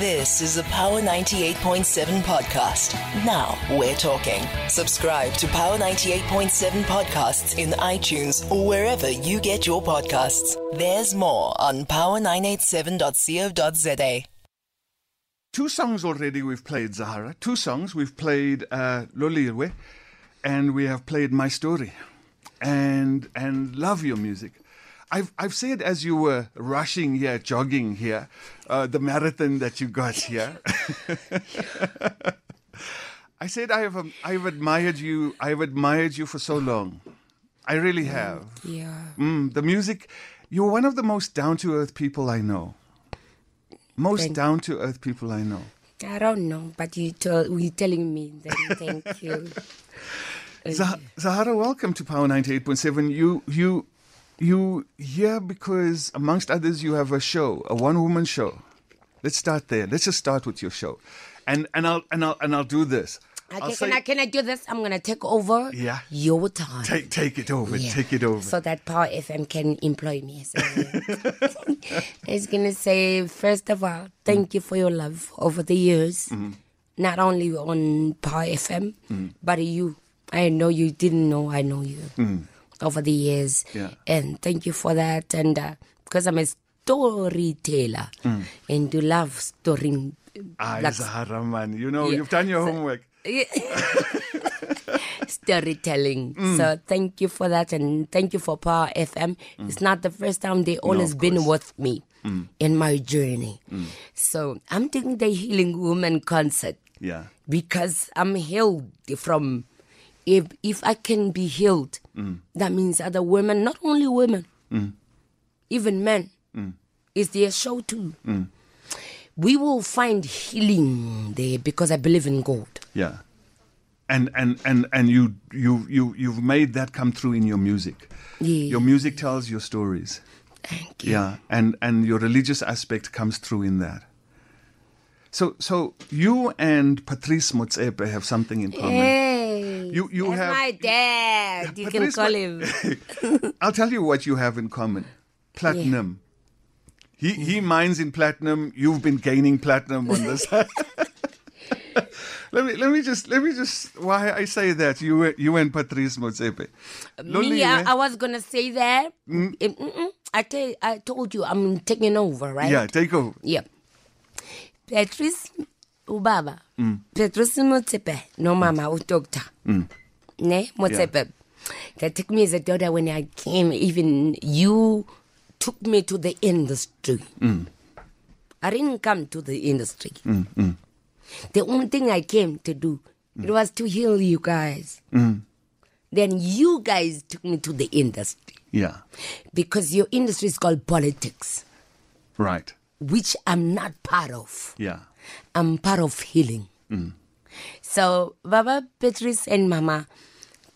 This is a Power 98.7 podcast. Now we're talking. Subscribe to Power 98.7 podcasts in iTunes or wherever you get your podcasts. There's more on power987.co.za. Two songs already we've played, Zahara. Two songs. We've played uh, Loliwe and we have played My Story. And, and love your music. I've, I've said as you were rushing here, jogging here, uh, the marathon that you got here. I said I have, um, I've admired you. I've admired you for so long. I really have. Yeah. Mm, the music, you're one of the most down to earth people I know. Most down to earth people I know. I don't know, but you tell, you telling me. Then thank you. Zah- Zahara, welcome to Power 98.7. You, you, you here because, amongst others, you have a show, a one woman show. Let's start there. Let's just start with your show. And, and, I'll, and, I'll, and I'll do this. Okay, say- can I can I do this? I'm gonna take over. Yeah. Your time. take, take it over. Yeah. Take it over. So that Power FM can employ me. So, it's gonna say first of all, thank you for your love over the years, Mm-hmm. not only on Power FM, but you. I know you didn't know I know you over the years. Yeah. and thank you for that. And uh, because I'm a storyteller mm. and do love story. Uh, Aye, like Zahara, man. You know, Yeah. you've done your homework. storytelling. Mm. So thank you for that and thank you for Power FM. Mm. It's not the first time they always of been with me mm. in my journey. So I'm doing the Healing Woman concert Yeah. because I'm healed from if if I can be healed, that means other women, not only women, even men, is their show too. We will find healing there because I believe in God. Yeah. And and and and you you you you've made that come through in your music. Yeah. Your music tells your stories. Thank you. Yeah, and and your religious aspect comes through in that. So so you and Patrice Motsepe have something in common. Hey, You- you that's have- my dad. You can call him. I'll tell you what you have in common. Platinum. He he mines in platinum. You've been gaining platinum on this. let me let me just let me just why I say that you you and Patrice Motsepe. Me, I, I was gonna say that. Mm, mm-mm. I tell, I told you I'm taking over, right? yeah, take over. Yeah. Patrice ubaba. Mm. Patrice Motsepe no mama mm. udoctor. Mm. Ne Motsepe. That took me as a daughter when I came. Even you took me to the industry. Mm. I didn't come to the industry. Mm, the only thing I came to do it was to heal you guys. Then you guys took me to the industry Yeah, because your industry is called politics, right. which I'm not part of. Yeah, I'm part of healing. Mm. So Baba Patrice and Mama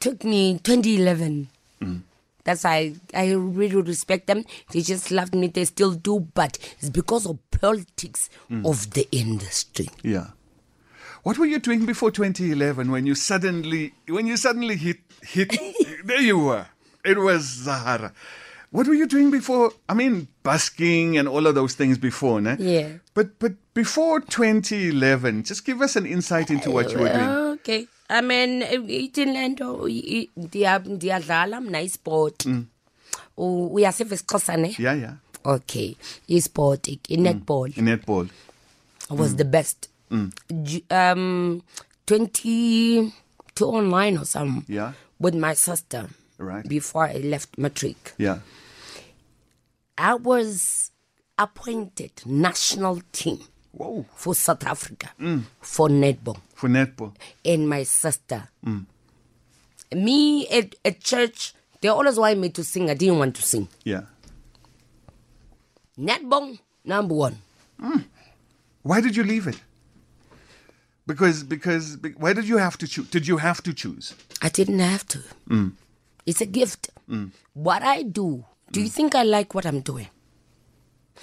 took me 2011. Mm. That's why I really respect them. They just loved me. They still do, but it's because of politics mm. of the industry. yeah. What were you doing before 2011 when you suddenly when you suddenly hit hit? there you were. It was Zahara. What were you doing before? I mean, busking and all of those things before, ne? Yeah. But but before 2011, just give us an insight into what you were doing. Uh, okay. I mean, ithi lento i- i- ndiya- ndiyadlala mna isport. Mm. U- Uyasiva isixhosa ne? Yeah, yeah. Okay. Isport, mm. i-netball. Netball. I was the mm. best. Ju- Um, 20, 2009 or something. Yeah. With my sister. Right. Before I left matric. Yeah. I was appointed national team Whoa. for South Africa mm. for netball. For netball. And my sister. Mm. Me at, at church, they always wanted me to sing. I didn't want to sing. Yeah. Netball, number one. Mm. Why did you leave it? Because because be- why did you have to choose? Did you have to choose? I didn't have to. It's a gift. What I do, do you think I like what I'm doing?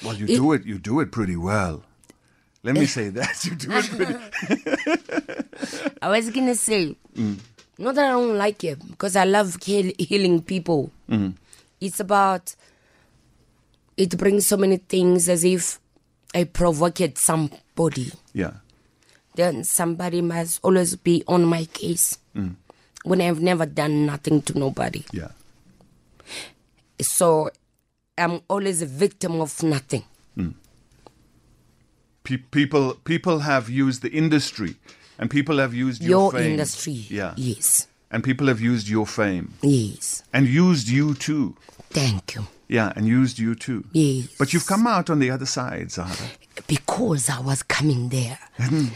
Well, you do it. You do it pretty well. Let me say that you do it pretty. I was gonna say, not that I don't like it because I love heal- healing people. Mm-hmm. It's about it brings so many things as if I provoked somebody, Yeah. then somebody must always be on my case mm. when I've never done nothing to nobody. Yeah. So I'm always a victim of nothing. Hmm. Pe- people people have used the industry and people have used your, Your industry. Yeah. Yes. And people have used your fame Yes. and used you too. Thank you. Yeah, and used you too. Yes. But you've come out on the other side, Zahara. because I was coming there. Hmm.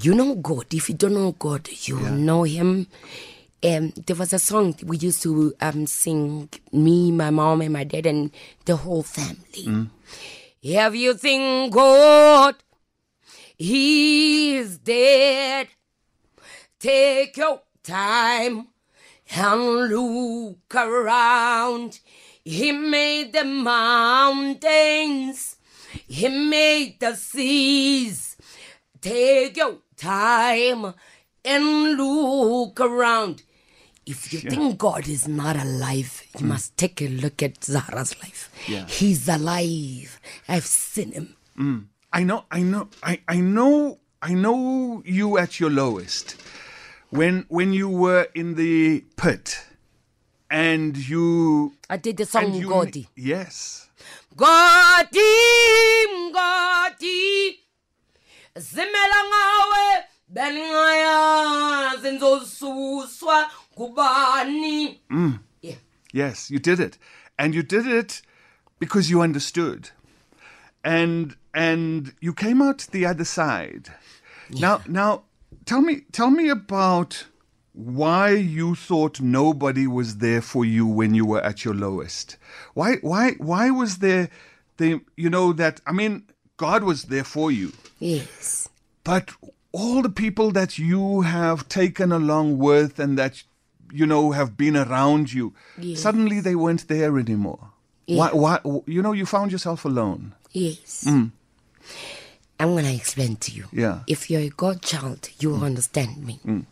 you know God. If you don't know God, you know Him. Um, there was a song we used to um, sing, me, my mom, and my dad, and the whole family. Have you seen God? He is dead. Take your time and look around. He made the mountains. He made the seas. Take your time and look around. If you think God is not alive, you hmm. must take a look at Zahara's life. Yeah. He's alive. I've seen him. Hmm. I know, I know, I, I know, I know you at your lowest. When when you were in the pit, and you I did the song you Godi. Yes. Godi, Godi, zimela ngawe beningayazi nzosuswa kubani. Mm. Yeah. Yes, you did it. And you did it because you understood. And and you came out the other side. Now now tell me tell me about why you thought nobody was there for you when you were at your lowest. Why why why was there the you know that I mean God was there for you. Yes. But all the people that you have taken along with and that you know have been around you, suddenly they weren't there anymore. Why, why? You know, you found yourself alone. Yes. Mm. I'm going to explain to you. Yeah. If you're a God child, you will understand me. Mm.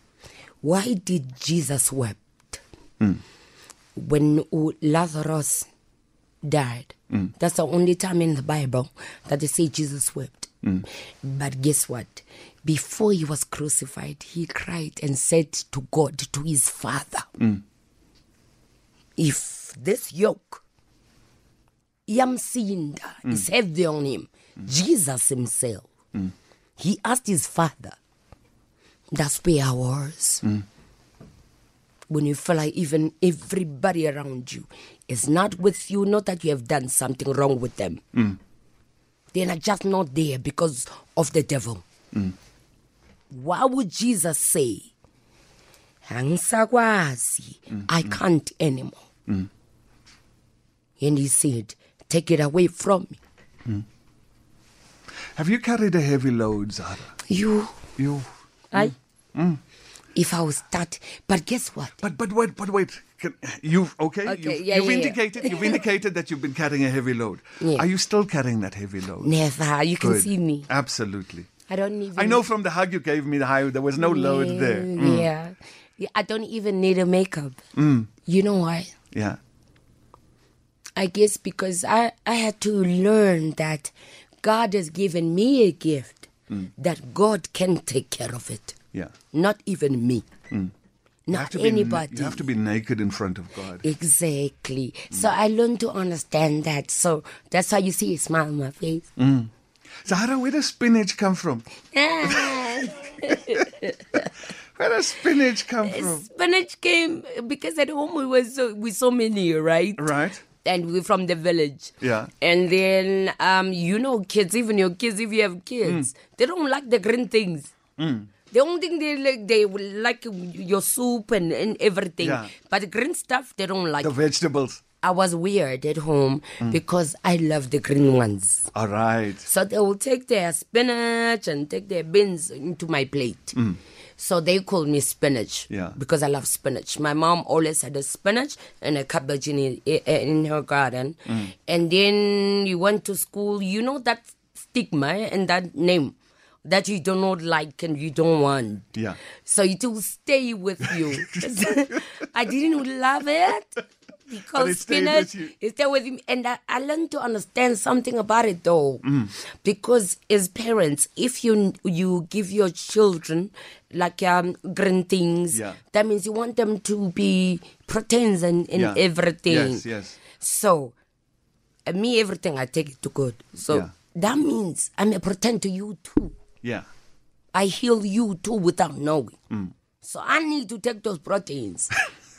Why did Jesus wept when uh, Lazarus died? That's the only time in the Bible that they say Jesus wept. But guess what? Before he was crucified, he cried and said to God, to his Father, mm. if this yoke Yamsinda mm. is heavy on him. Mm. Jesus himself. He asked his father. That's where I was. When you feel like even everybody around you is not with you, not that you have done something wrong with them. They're just not there because of the devil. Why would Jesus say, Angisakwazi, mm-hmm. I can't anymore? Mm-hmm. And he said, Take it away from me. Mm-hmm. Have you carried a heavy load, Zara? You, You. I, mm. Mm. if I was start, but guess what? But but wait, but wait. Can, you've okay. Okay, you've, yeah, you've yeah, yeah. indicated you've indicated that you've been carrying a heavy load. Yeah. Are you still carrying that heavy load? Never. You can Good. see me. Absolutely. I don't even. I know from the hug you gave me, the high, there was no load there. Mm. Yeah. yeah. I don't even need a makeup. Mm. You know why? Yeah. I guess because I, I had to learn that God has given me a gift mm. that God can take care of it. Yeah. Not even me. Mm. You Not be, anybody. You have to be naked in front of God. Exactly. So I learned to understand that. So that's why you see a smile on my face. Zahara, where does spinach come from? Where does spinach come uh, from? Spinach came because at home we were so we so many, right? Right. And we're from the village. Yeah. And then um, you know, kids, even your kids, if you have kids, mm. they don't like the green things. Mm. The only thing they like, they will like your soup and, and everything. Yeah. But the green stuff, they don't like. The vegetables. I was weird at home mm. because I love the green ones. All right. So they will take their spinach and take their beans into my plate. Mm. So they call me spinach Yeah. because I love spinach. My mom always had a spinach and a cabbage in, eh, in her garden. Mm. And then you went to school, you know that stigma eh, and that name that you do not like and you don't want. Yeah. So it will stay with you. I didn't love it, It spinach. He stayed with him. And I, I learned to understand something about it though. Mm. Because as parents, if you you give your children like um green things, Yeah. that means you want them to be proteins and, and Yeah. everything. Yes, yes. So uh, me everything I take it to good. So Yeah. that means I'm a protein to you too. Yeah. I heal you too without knowing. Mm. So I need to take those proteins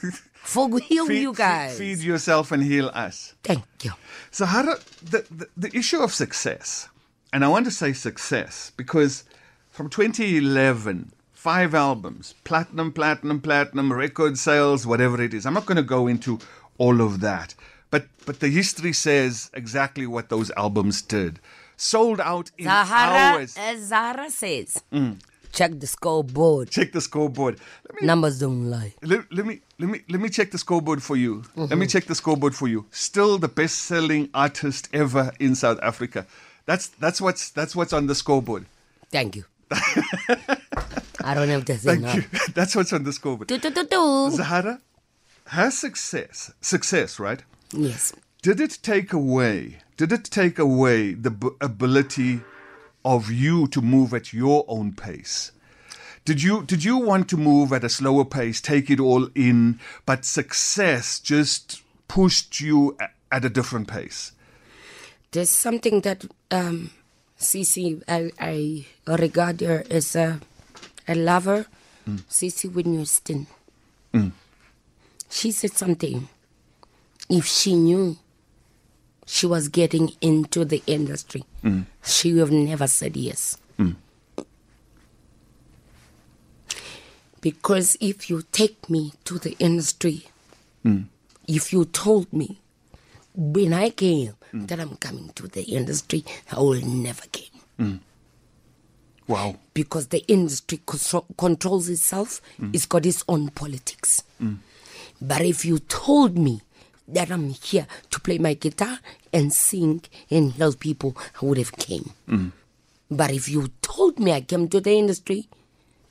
for heal Feed, you guys. feed yourself and heal us. Thank you. So how do, the, the the issue of success, and I want to say success because from 2011, five albums, platinum, platinum, platinum, record sales, whatever it is. I'm not going to go into all of that, but but the history says exactly what those albums did. Sold out in Zahara, hours. as Zahara says, Mm. Check the scoreboard. Check the scoreboard. Let me Numbers don't lie. let, let me let me let me check the scoreboard for you. Let Mm-hmm. me check the scoreboard for you. Still the best-selling artist ever in South Africa. That's that's what's that's what's on the scoreboard. Thank you. I don't have to say Thank no. you. That's what's on the scoreboard. Do, do, do, do. Zahara, her success, success, right? Yes. Did it take away? Did it take away the b- ability of you to move at your own pace? Did you did you want to move at a slower pace, take it all in, but success just pushed you at a different pace? There's something that um, Cece, I, I regard her as a, a lover. Cece Winans. She said something. If she knew she was getting into the industry, mm. she would have never said yes. Mm. Because if you take me to the industry, mm. if you told me when I came that I'm coming to the industry, I will never came Wow. because the industry contro- controls itself. It's got its own politics. But if you told me that I'm here to play my guitar and sing and help people, I would have came. Mm. But if you told me I came to the industry,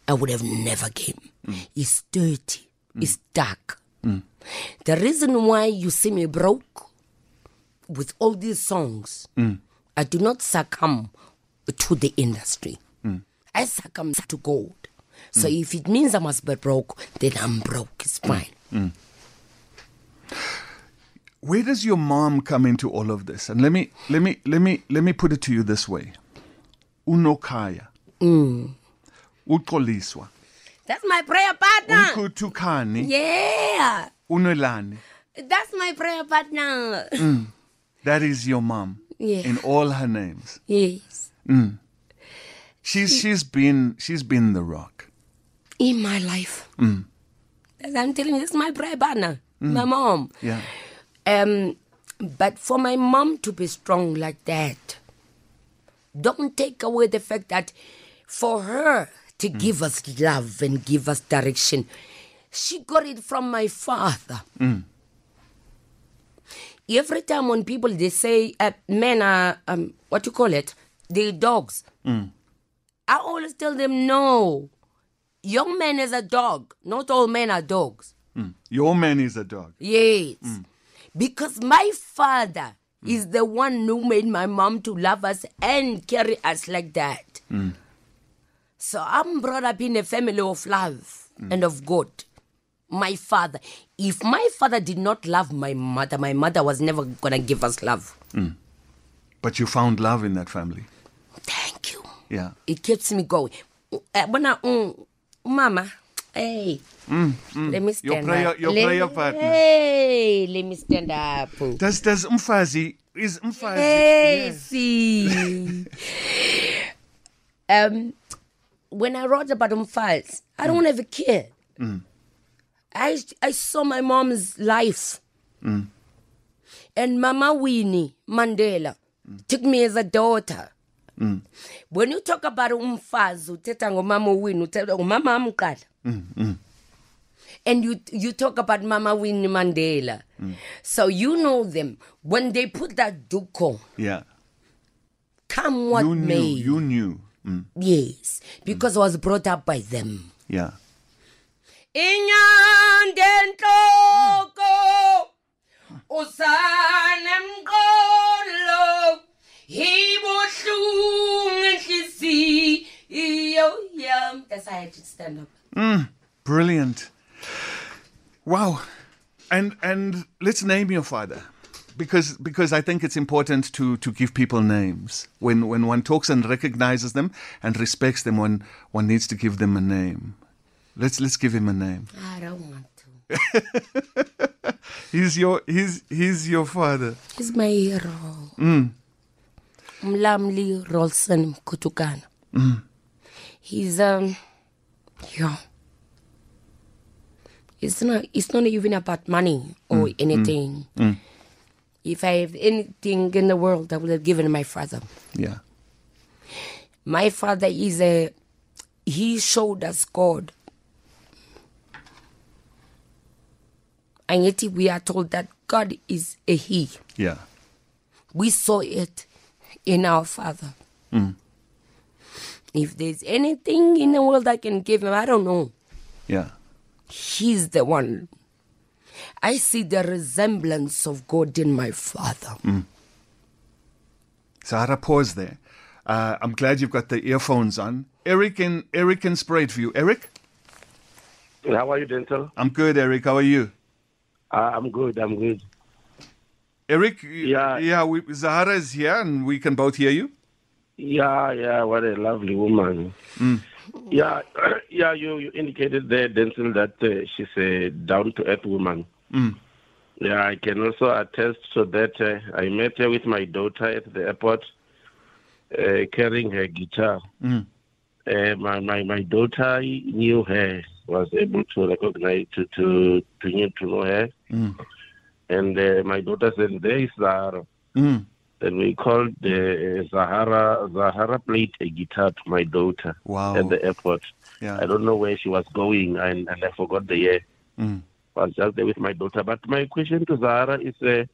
I would have never came. Mm. It's dirty. Mm. It's dark. The reason why you see me broke with all these songs, I do not succumb to the industry. I succumb to gold. So if it means I must be broke, then I'm broke. It's fine. Where does your mom come into all of this? And let me let me let me let me put it to you this way. Unokaya. Mm. Uxoliswa. That's my prayer partner. Unkutukani. Yeah. Unolani. That's my prayer partner. Mm. That is your mom. Yeah. In all her names. yes. Mm. She's she's been she's been the rock. In my life. As I'm telling you, this is my prayer partner. My mom. Yeah. Um, but for my mom to be strong like that, don't take away the fact that for her to give us love and give us direction, she got it from my father. Every time when people they say uh, men are um, what you call it, they dogs. I always tell them no. Young man is a dog. Not all men are dogs. Your man is a dog. Yes. Because my father hmm. is the one who made my mom to love us and carry us like that. Hmm. So I'm brought up in a family of love hmm. and of God. My father. If my father did not love my mother, my mother was never gonna give us love. But you found love in that family. Thank you. Yeah. It keeps me going. Uh, mm, I, mm, hey, let me stand prayer- up. your prayer partner. Hey, let me stand up. Does does Umfazi is Umfazi Hey, Yes. see. um, when I wrote about Umfals, I don't mm. have a kid. Mm. I I saw my mom's life, and Mama Winnie Mandela took me as a daughter. Mm. When you talk about umfazi uthetha ngomama Winnie uthetha ngomama amqala. Mm, mm. And you you talk about Mama Winnie Mandela. So you know them. When they put that duko, Yeah. come what you knew. may. You knew. Mm. Yes, because I was brought up by them. Yeah. Inyande nhloko usanemqolo ibuhlungu inhliziyo yam that's how i had to stand up Mm, Brilliant. Wow. And and let's name your father. Because because I think it's important to, to give people names. When when one talks and recognizes them and respects them one one needs to give them a name. Let's let's give him a name. i don't want to He's your he's he's your father. he's my hero mlamli rolson kutukana mm. he's um yeah. It's not it's not even about money or mm, mm, anything. if i have anything in the world i would have given my father. Yeah. my father is a he showed us god. And yet we are told that god is a he. Yeah. we saw it in our father if there's anything in the world i can give him i don't know Yeah. he's the one i see the resemblance of god in my father Sarah, pause there. Uh, I'm glad you've got the earphones on. Eric in Eric in Spruitview. Eric? How are you, Denzil? I'm good, Eric. How are you? Uh, I'm good. I'm good. Eric, Yeah. yeah, we, Zahara is here and we can both hear you. Yeah, yeah. What a lovely woman. Yeah, yeah. You, you indicated there, Denzil, that uh, she's a down-to-earth woman. Yeah, I can also attest to that. Uh, I met her with my daughter at the airport, uh, carrying her guitar. Uh, my, my my daughter knew her, was able to recognize to to to, to know her, and uh, my daughter said, "There is Zahara." Mm. Then we called uh, Zahara. Zahara played a guitar to my daughter Wow. at the airport. Yeah. I don't know where she was going, and, and I forgot the year. Mm. I was just there with my daughter. But my question to Zahara is, uh,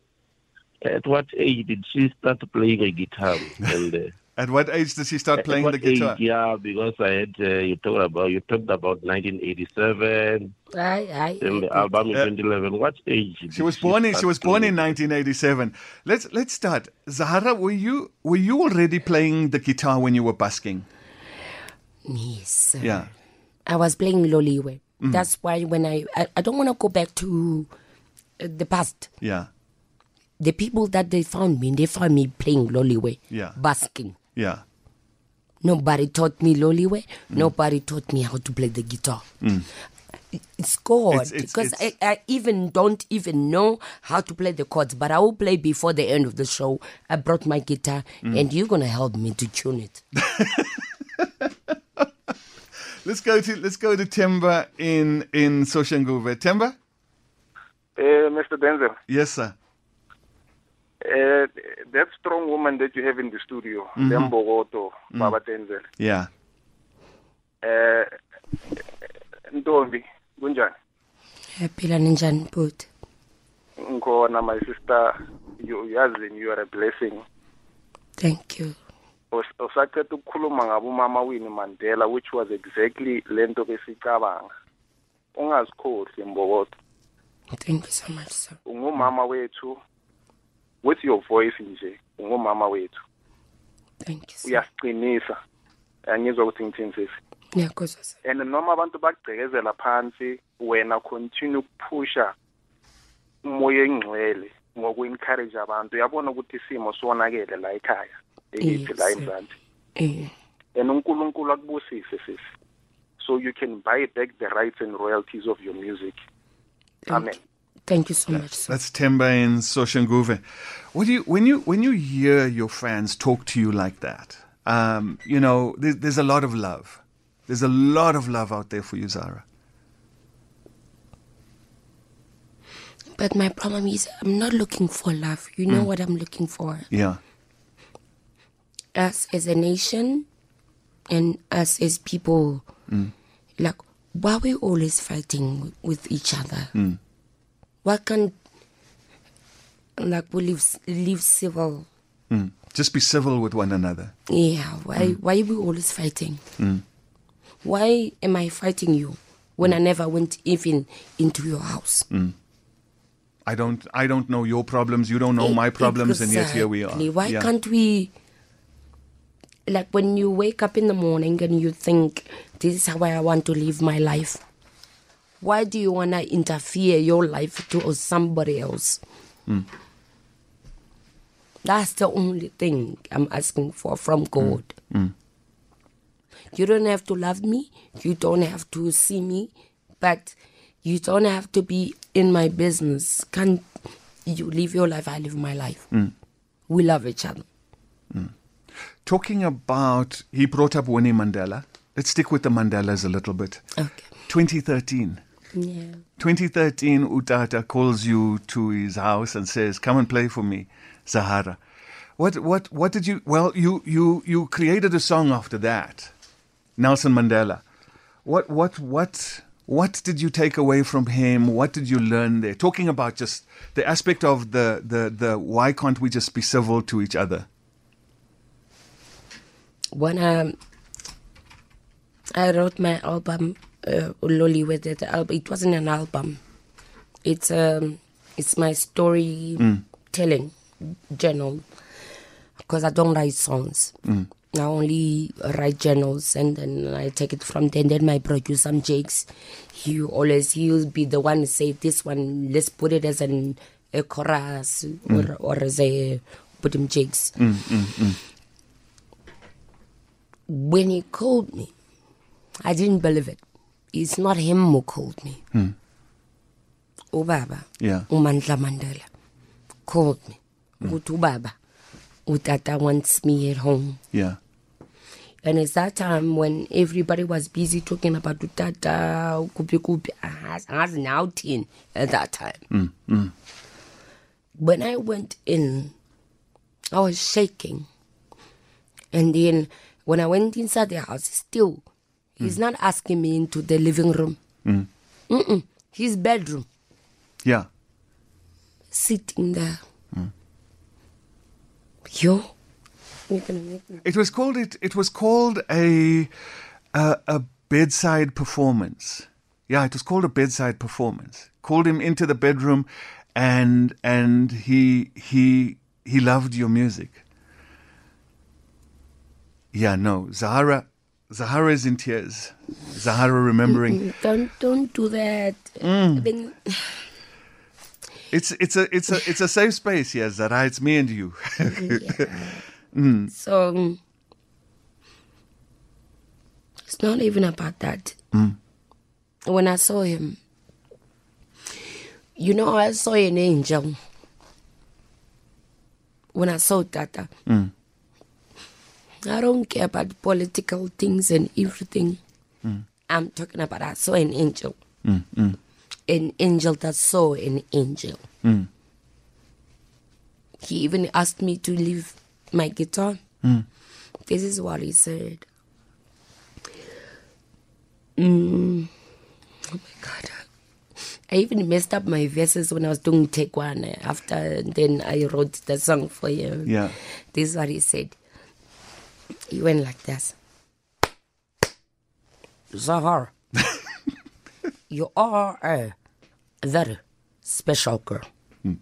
at what age did she start playing a guitar? and uh, At what age did she start playing the guitar? Age, yeah, because I had uh, you talked about you talked about 1987 I, I, and the album in 2011. What age? She was born in she was born in 1987. Let's let's start. Zahara, were you were you already playing the guitar when you were busking? yes Yeah. I was playing Loliwe. That's why when I, I, I don't want to go back to uh, the past. Yeah. The people that they found me, they found me playing Loliwe, Yeah. basking. Yeah. Nobody taught me Loliwe. Mm. Nobody taught me how to play the guitar. Mm. It's God It's- it's- because it's- I, I even don't even know how to play the chords, but I will play before the end of the show. I brought my guitar, mm. and you're gonna help me to tune it. Let's go to let's go to Temba in in Soshanguve. Temba? Uh, eh, Mr. Denzil, Yes, sir. Uh, that strong woman that you have in the studio, Lembogoto, Baba Denzel, Yeah. uh, Ntombi, kunjani? Phila ninjani bhuti? Ngikhona, my sister, you yazini, you are a blessing. Thank you. Us- usaqeda ukukhuluma ngabo umama Winnie Mandela which was exactly lento besicabanga ungazikhohlwi mbokodo Thank you so much, sir. ungumama wethu with your voice nje ungumama wethu. Thank you, uyasiqinisa. Angizwa ukuthi ngithini sisi Ngiyakuzwa, and noma abantu bakugcekezela phansi wena continue ukuphusha umoya engcwele ngoku-encourage abantu. Uyabona ukuthi isimo siwonakele la ekhaya ekithi la emzansi. Eh, and unkulunkulu akubusise sisi so you can buy back the rights and royalties of your music. Amen. Thank you so much, sir. That's Temba in Soshanguve. What do you when you when you hear your fans talk to you like that? Um, you know, there's, there's a lot of love. There's a lot of love out there for you, Zara. But my problem is, I'm not looking for love. You know mm. what I'm looking for? Yeah. Us as a nation and us as people. Mm. Like, why are we always fighting with each other? Mm. Why can't, like, we live, live civil? Mm. Just be civil with one another. Yeah, why, hmm. why are we always fighting? Hmm. Why am I fighting you when I hmm. never went even into your house? I don't I don't know your problems, you don't know my problems, and yet here we are. Why Yeah. can't we? Like when you wake up in the morning and you think, "This is how I want to live my life." Why do you wanna interfere your life to somebody else? Hmm. That's the only thing I'm asking for from Hmm. God. You don't have to love me. You don't have to see me, but you don't have to be in my business. Can you live your life? I live my life. We love each other. Talking about he brought up Winnie Mandela. Let's stick with the Mandelas a little bit. Okay. 2013. Yeah. 2013, Utata calls you to his house and says, "Come and play for me, Zahara." What what what did you? Well, you you you created a song after that, Nelson Mandela. What what what what did you take away from him? What did you learn there? Talking about just the aspect of the the the why can't we just be civil to each other? When I I wrote my album, uh, Loli with it. Album. It wasn't an album. It's um, it's my story telling journal because I don't write songs. I only write journals and then I take it from there. And then my producer, um, Jakes, he always he'll be the one to say this one. Let's put it as an a chorus or or as a put him Jakes. When he called me, I didn't believe it. It's not him who called me. Hmm. Oh, ubaba. Yeah. uMandla Mandela called me. Hmm. Ukuthi oh, ubaba utata wants me at home. Yeah. And it's that time when everybody was busy talking about utata kupi kupi. Was now teen at that time. Hmm, when I went in, I was shaking. And then when I went inside the house, still, he's not asking me into the living room. Mm. Mm-mm. His bedroom, Yeah. sitting there. Mm. Yo, you're gonna make me. It was called it. It was called a, a a bedside performance. Yeah, it was called a bedside performance. Called him into the bedroom, and and he he he loved your music. Yeah, no, Zahara, Zahara is in tears. Zahara remembering. Don't don't do that. Mm. Then- It's it's a it's a it's a safe space. Yes, Zahara. It's me and you. So um, it's not even about that. When I saw him, you know, I saw an angel. When I saw Tata, I don't care about political things and everything. Mm. I'm talking about I saw an angel. Mm, mm. An angel that saw an angel. He even asked me to leave my guitar. This is what he said. Mm. Oh my God. I even messed up my verses when I was doing take one. Eh, after then, I wrote the song for him. Yeah. This is what he said. He went like this. Zahar, you are a very special girl. Hmm.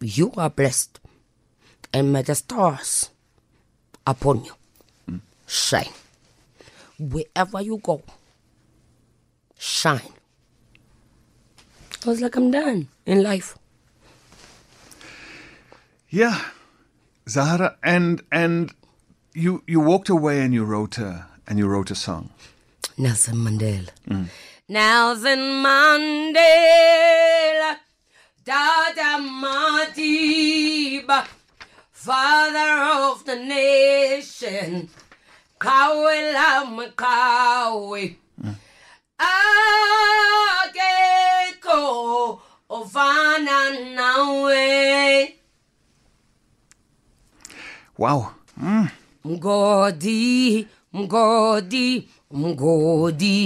You are blessed, and may the stars upon you hmm. shine. Wherever you go, shine. I was like, I'm done in life. Yeah, Zahara, and and you you walked away and you wrote a and you wrote a song. Nelson Mandela. Mm. Nelson Mandela, Dada Madiba, father of the nation. Akeko mm. ofana nawe. Wow. Mm. Mgodi, mgodi, mgodi.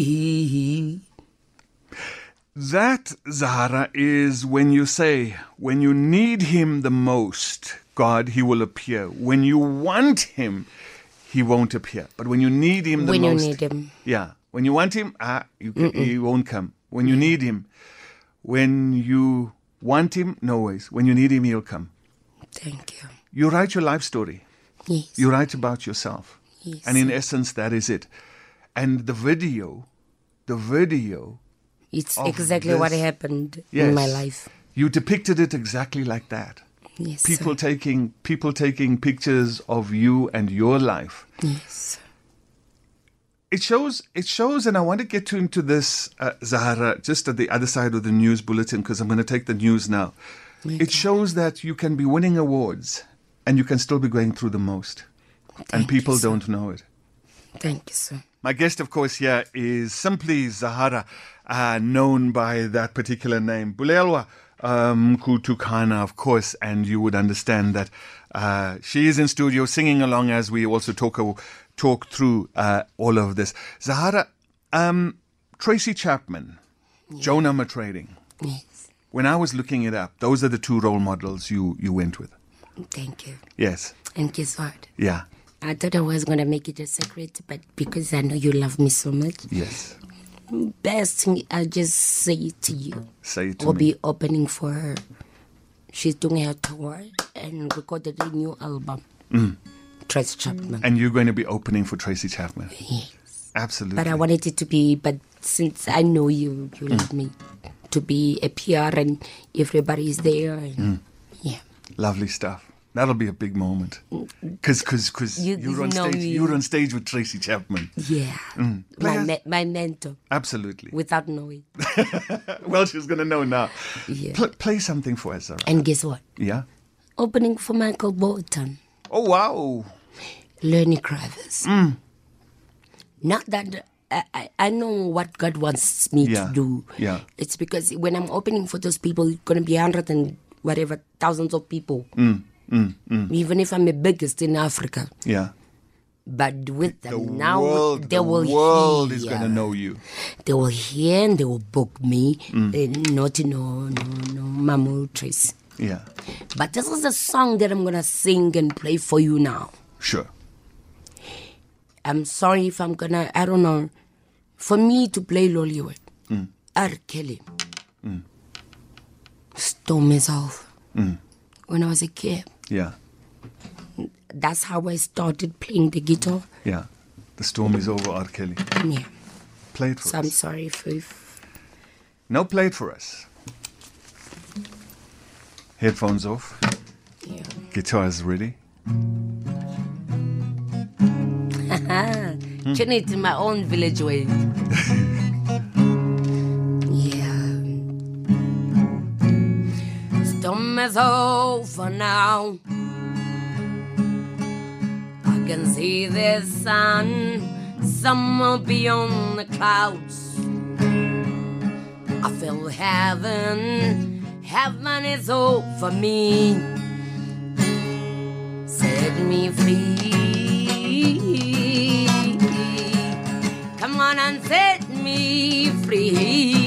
That, Zahara, is when you say, when you need him the most, God, he will appear. When you want him, he won't appear. But when you need him the When you need him. Yeah. When you want him, ah, you, he won't come. When you need him, when you Want him? No ways. When you need him, he'll come. Thank you. You write your life story. Yes. You write about yourself. yes. And in essence, that is it. And the video, the video, it's exactly what happened yes, in my life. You depicted it exactly like that. Yes. People sir. taking people taking pictures of you and your life. Yes. It shows. It shows, and I want to get to into this, uh, Zahara, just at the other side of the news bulletin because I'm going to take the news now. It shows that you can be winning awards and you can still be going through the most, and Thank you, people sir. don't know it. Thank you, sir. My guest, of course, here is simply Zahara, uh, known by that particular name, Bulelwa um, Kutukana, of course, and you would understand that uh, she is in studio singing along as we also talk talk through uh, all of this. Zahara, um, Tracy Chapman, Joan Armatrading. Yes. When I was looking it up, those are the two role models you, you went with. Thank you. Yes. And guess what? Yeah. I thought I was gonna make it a secret, but because I know you love me so much, Yes. best thing I'll just say it to you. Say it to We'll me. be opening for her. She's doing her tour and recorded a new album. Mm. Tracy Chapman. And you're going to be opening for Tracy Chapman. yes. Absolutely. But I wanted it to be, but since I know you, you love me, to be a PR and everybody is there. And, Mm. Yeah. Lovely stuff. That'll be a big moment. Because cause, cause You- you, you on stage. me. You're on stage with Tracy Chapman. Yeah. Mm. My, me- my mentor, Absolutely. without knowing. well, she's going to know now. Yeah. Pl- play something for us, Zara. And guess what? Yeah? Opening for Michael Bolton. Oh, wow. Lenny Kravitz. Mm. Not that I, I, I know what God wants me Yeah, to do. yeah. It's because when I'm opening for those people, it's going to be hundred and whatever thousands of people. Mm, Even if I'm the biggest in Africa, Yeah. but with them The now, world, they the will world hear. is going to know you. They will hear and they will book me. Mm. Uh, not no no no Trace. Yeah. But this is a song that I'm gonna sing and play for you now. Sure. I'm sorry if I'm gonna, I don't know. For me to play Lollywood, Mm. R. Kelly, Storm is over. Mm. When I was a kid, Yeah. that's how I started playing the guitar. Yeah. The storm is over, R. Kelly. Yeah. Play it for So I'm sorry if, No, play it for us. Headphones off. yeah. Guitar is ready. Tune it in my own village way. is over now. I can see the sun somewhere beyond the clouds. I feel heaven, heaven is over me. Set me free. Come on and set me free.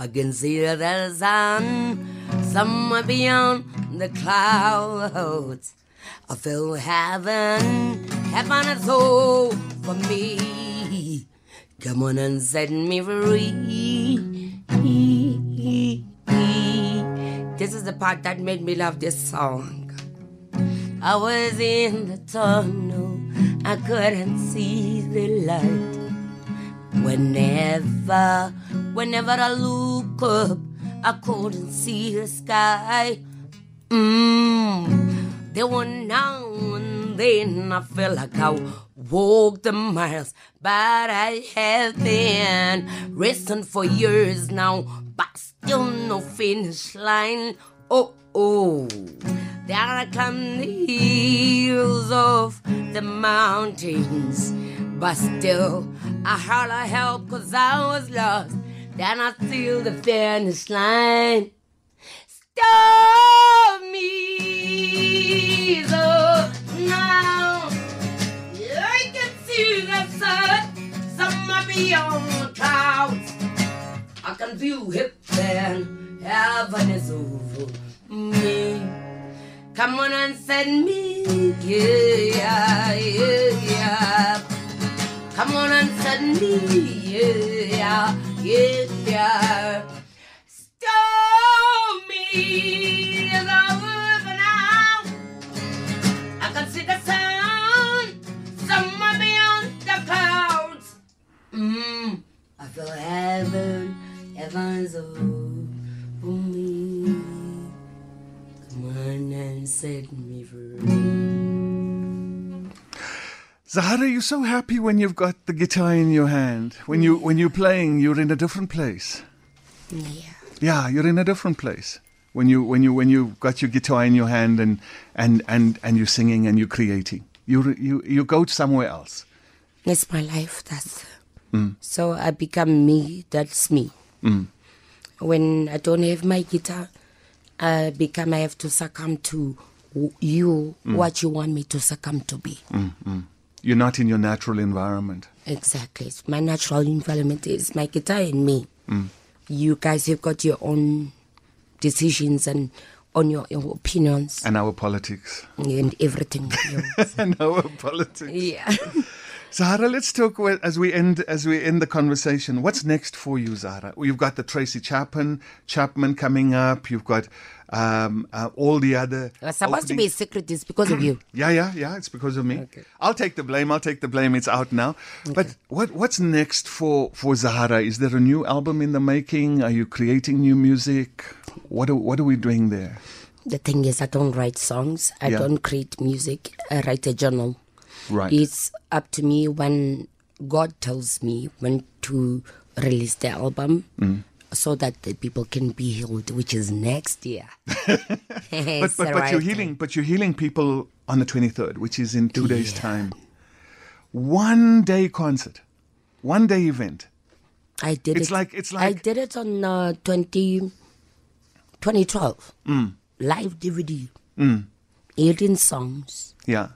I can see the sun somewhere beyond the clouds. I feel heaven, heaven is all for me. Come on and set me free. This is the part that made me love this song. I was in the tunnel, I couldn't see the light. Whenever, whenever I look up, I couldn't see the sky. Mm. There were now and then I felt like I walked the miles, but I have been racing for years now, but still no finish line. Oh, oh. There I come the hills of the mountains, but still I holler help cause I was lost. Then I feel the finish line. Stop me though now. I can see the sun somewhere beyond the clouds. I can view heaven, heaven is over me. Come on and send me, yeah, yeah, yeah. Come on and send me yeah. yeah, yeah, yeah. Stormy is over now. I can see the sun somewhere beyond the clouds. Mm, I feel heaven, heaven's over me. Come on and set me free. Zahara, you're so happy when you've got the guitar in your hand. When you when you're playing, you're in a different place. Yeah. Yeah, you're in a different place. When you when you when you got your guitar in your hand and and and and you're singing and you're creating. You you you go somewhere else. It's my life. That's mm. so I become me. That's me. Mm. When I don't have my guitar, I become. I have to succumb to you. Mm. What you want me to succumb to be. You're not in your natural environment. Exactly. My natural environment is my guitar and me. Mm. You guys have got your own decisions and on your, your opinions And our politics. and everything. and our politics. yeah. Zahara, let's talk as we end as we end the conversation. What's next for you, Zahara? You've got the Tracy Chapman Chapman coming up. You've got um, uh, all the other. It's supposed to be a secret. It's because of you. Yeah, yeah, yeah. It's because of me. Okay. I'll take the blame. I'll take the blame. It's out now. But what what's next for for Zahara? Is there a new album in the making? Are you creating new music? What are, what are we doing there? The thing is, I don't write songs. I Yeah. don't create music. I write a journal. Right. It's up to me when God tells me when to release the album Mm. so that the people can be healed, which is next year. but but, but you're healing but you're healing people on the 23rd which is in two days time one day concert one day event I did It's it. like- it's like I did it on uh, 20, 2012. Mm. Live DVD. 18 songs, yeah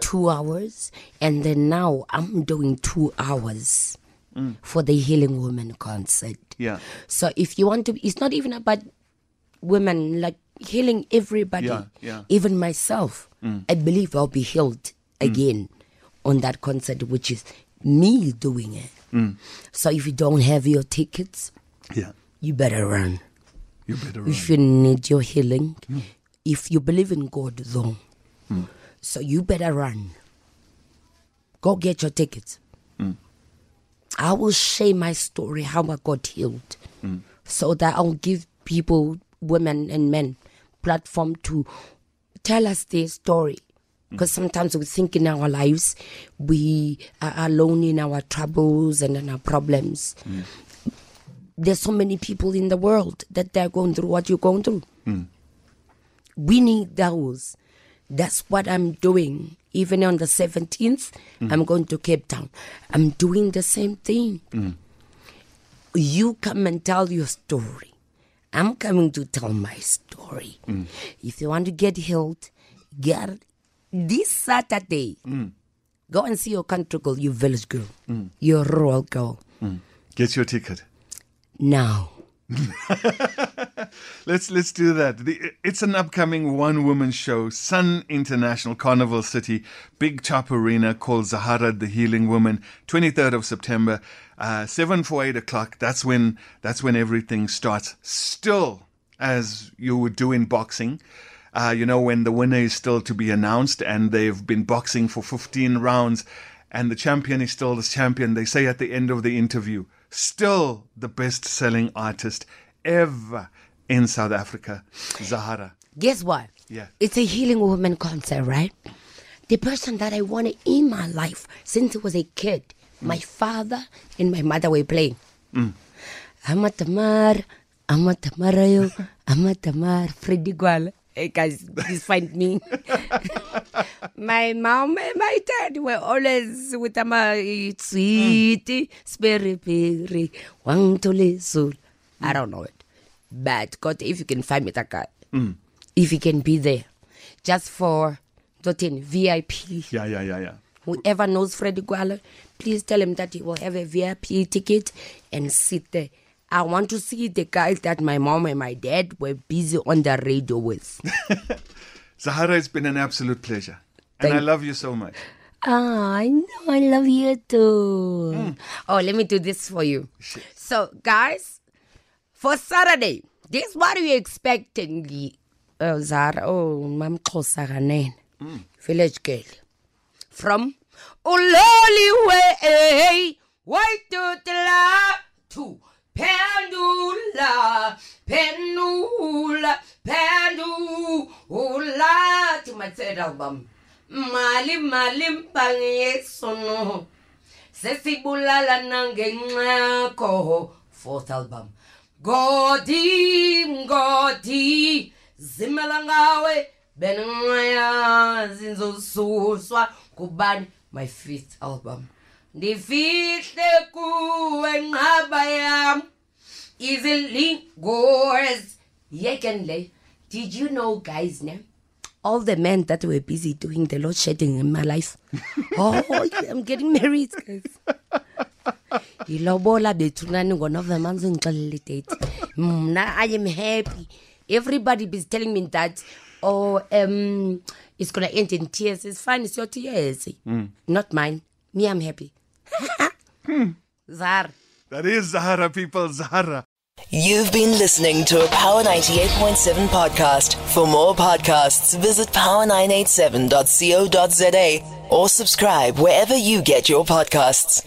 two hours. And then now I'm doing two hours Mm. for the Healing Woman concert. yeah So if you want to, it's not even about women, like healing everybody, Yeah, yeah. even myself. Mm. I believe I'll be healed mm. again on that concert, which is me doing it. Mm. So if you don't have your tickets, yeah you better run. you better run. If you need your healing, if you believe in God, though, so you better run. Go get your tickets. Mm. I will share my story how I got healed, mm. so that I'll give people, women and men, platform to tell us their story. Mm. Because sometimes we think in our lives we are alone in our troubles and in our problems there's so many people in the world that they're going through what you're going through. We need those. That's what I'm doing. Even on the 17th, mm. I'm going to Cape Town. I'm doing the same thing. Mm. You come and tell your story. I'm coming to tell my story. Mm. If you want to get healed, get this Saturday. Go and see your country girl, your village girl, your rural girl. get your ticket Now. let's let's do that. The, it's an upcoming one woman show sun international carnival city big top arena called zahara the healing woman 23rd of september uh, 7 for 8 o'clock. That's when that's when everything starts. Still as you would do in boxing uh, you know when the winner is still to be announced and they've been boxing for 15 rounds and the champion is still the champion they say at the end of the interview still the best selling artist ever in South Africa, Zahara. Guess what? Yeah. It's a healing woman concert, right? The person that I wanted in my life since I was a kid, mm. my father and my mother were playing. Mm. I'm a Tamar, I'm a Tamarayo, I'm a Tamar, Freddie Gwala. Hey guys, please find me. my mom and my dad were always with my mm. sweetie, spiri spirit, wang tole sul. I don't know it. But God, if you can find me that guy, mm. if you can be there, just for Dotin VIP. Yeah, yeah, yeah, yeah. Whoever knows Freddie Gwala, please tell him that he will have a VIP ticket and sit there. I want to see the guys that my mom and my dad were busy on the radio with. Zahara, it's been an absolute pleasure. And Thank- I love you so much. Oh, I know. I love you too. Mm. Oh, let me do this for you. So, guys, for Saturday, this is what we're expecting. Oh, Zara. Oh, Mam Kosaranene. Mm. Village girl. From Uloliwe. Why to the to Phendula, Phendula, Phendula. To my third album. Mali mali mpangi yesono. Sesibulala nangenxeko. Fourth album. Godi, Godi, zimela ngawe, beningaya zinzosuswa kubani. My fifth album. Ndifihle kuwe nqaba yam. Izilingors. Yekenle. Did you know guys now? All the men that were busy doing the load shedding in my life. oh, I'm getting married, guys. Ilobola bethu nani ngonovember ngizongixelela idate. Mna i am happy. Everybody is telling me that oh um it's gonna end in tears. It's fine it's your tears. Not mine. Me i'm happy. Zar That is Zahara, people, Zahara. You've been listening to a Power 98.7 podcast. For more podcasts, visit power987.co.za or subscribe wherever you get your podcasts.